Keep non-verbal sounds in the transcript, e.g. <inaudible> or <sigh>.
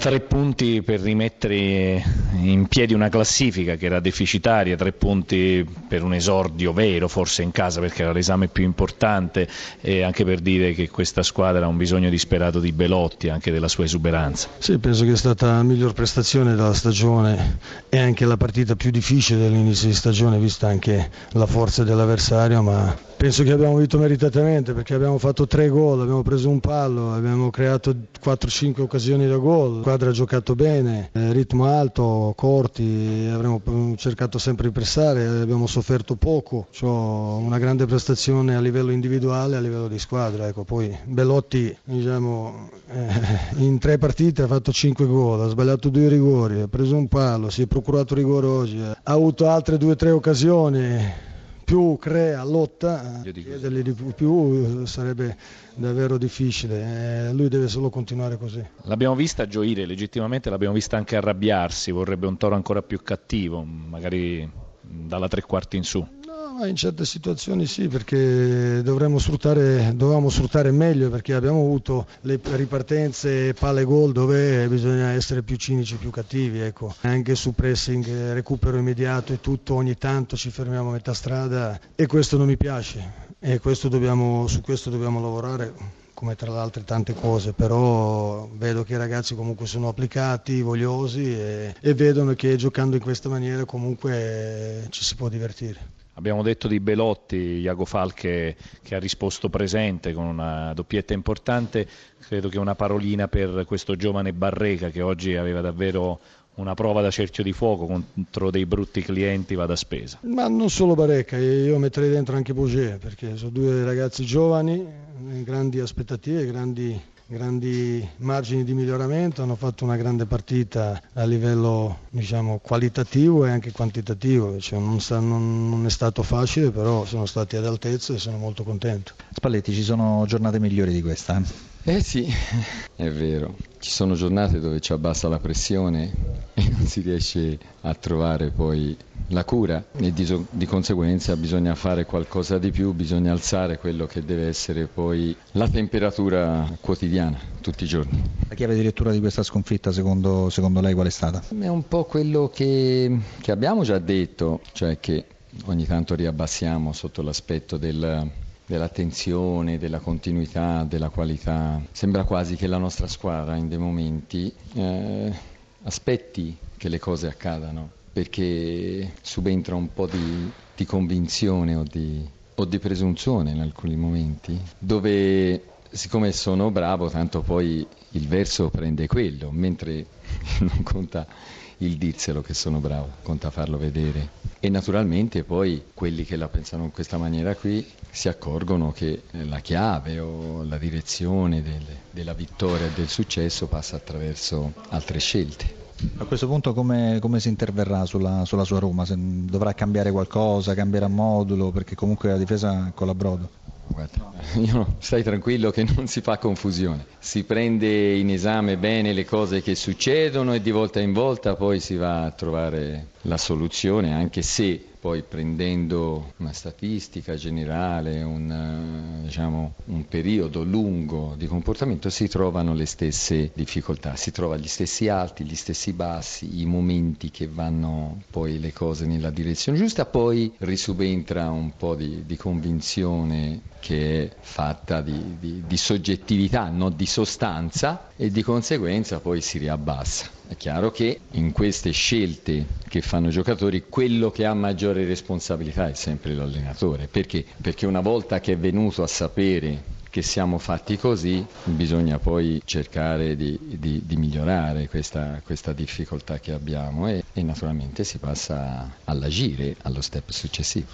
Tre punti per rimettere in piedi una classifica che era deficitaria, tre punti per un esordio vero, forse in casa perché era l'esame più importante e anche per dire che questa squadra ha un bisogno disperato di Belotti, anche della sua esuberanza. Sì, penso che è stata la miglior prestazione della stagione e anche la partita più difficile dell'inizio di stagione, vista anche la forza dell'avversario, ma penso che abbiamo vinto meritatamente perché abbiamo fatto tre gol, abbiamo preso un palo, abbiamo creato 4-5 occasioni da gol, la squadra ha giocato bene, eh, ritmo alto, corti, avremo cercato sempre di pressare, abbiamo sofferto poco, cioè una grande prestazione a livello individuale e a livello di squadra. Ecco, poi Bellotti diciamo, eh, in tre partite ha fatto 5 gol, ha sbagliato due rigori, ha preso un palo, si è procurato rigore oggi, ha avuto altre due o tre occasioni più crea lotta, chiedergli di più sarebbe davvero difficile, eh, lui deve solo continuare così. L'abbiamo vista gioire legittimamente, l'abbiamo vista anche arrabbiarsi, vorrebbe un toro ancora più cattivo, magari dalla tre quarti in su in certe situazioni sì, perché dovremmo sfruttare, dovevamo sfruttare meglio perché abbiamo avuto le ripartenze palle gol dove bisogna essere più cinici, più cattivi. Ecco. Anche su pressing, recupero immediato e tutto, ogni tanto ci fermiamo a metà strada e questo non mi piace e questo dobbiamo, su questo dobbiamo lavorare come tra le altre tante cose, però vedo che i ragazzi comunque sono applicati, vogliosi e, e vedono che giocando in questa maniera comunque ci si può divertire. Abbiamo detto di Belotti, Iago Falche che ha risposto presente con una doppietta importante, credo che una parolina per questo giovane Barreca che oggi aveva davvero una prova da cerchio di fuoco contro dei brutti clienti va da spesa. Ma non solo Barreca, io metterei dentro anche Bougé perché sono due ragazzi giovani, grandi aspettative, grandi grandi margini di miglioramento, hanno fatto una grande partita a livello diciamo, qualitativo e anche quantitativo, cioè, non, sta, non, non, è stato facile però sono stati ad altezza e sono molto contento. Spalletti, ci sono giornate migliori di questa? Eh? Eh sì, è vero. Ci sono giornate dove ci abbassa la pressione e non si riesce a trovare poi la cura e di, di, conseguenza bisogna fare qualcosa di più, bisogna alzare quello che deve essere poi la temperatura quotidiana, tutti i giorni. La chiave di lettura di questa sconfitta secondo, secondo lei qual è stata? È un po' quello che, che abbiamo già detto, cioè che ogni tanto riabbassiamo sotto l'aspetto del dell'attenzione, della continuità, della qualità. Sembra quasi che la nostra squadra in dei momenti eh, aspetti che le cose accadano, perché subentra un po' di, di convinzione o di, o di presunzione in alcuni momenti, dove siccome sono bravo, tanto poi il verso prende quello, mentre <laughs> non conta il dirselo che sono bravo, conta farlo vedere. E naturalmente poi quelli che la pensano in questa maniera qui si accorgono che la chiave o la direzione del, della vittoria e del successo passa attraverso altre scelte. A questo punto come, come si interverrà sulla, sulla, sua Roma? Se dovrà cambiare qualcosa, cambierà modulo, perché comunque la difesa con la Brodo? Io <laughs> stai tranquillo che non si fa confusione, si prende in esame bene le cose che succedono e di volta in volta poi si va a trovare la soluzione, anche se poi prendendo una statistica generale, un, eh, diciamo, un, periodo lungo di comportamento, si trovano le stesse difficoltà, si trovano gli stessi alti, gli stessi bassi, i momenti che vanno poi le cose nella direzione giusta, poi risubentra un po' di, di convinzione che è fatta di, di, di soggettività, non di sostanza e di conseguenza poi si riabbassa. È chiaro che in queste scelte che fanno i giocatori quello che ha maggiore responsabilità è sempre l'allenatore. Perché? Perché una volta che è venuto a sapere che siamo fatti così, bisogna poi cercare di, di, di migliorare questa, questa, difficoltà che abbiamo e, e naturalmente si passa all'agire, allo step successivo.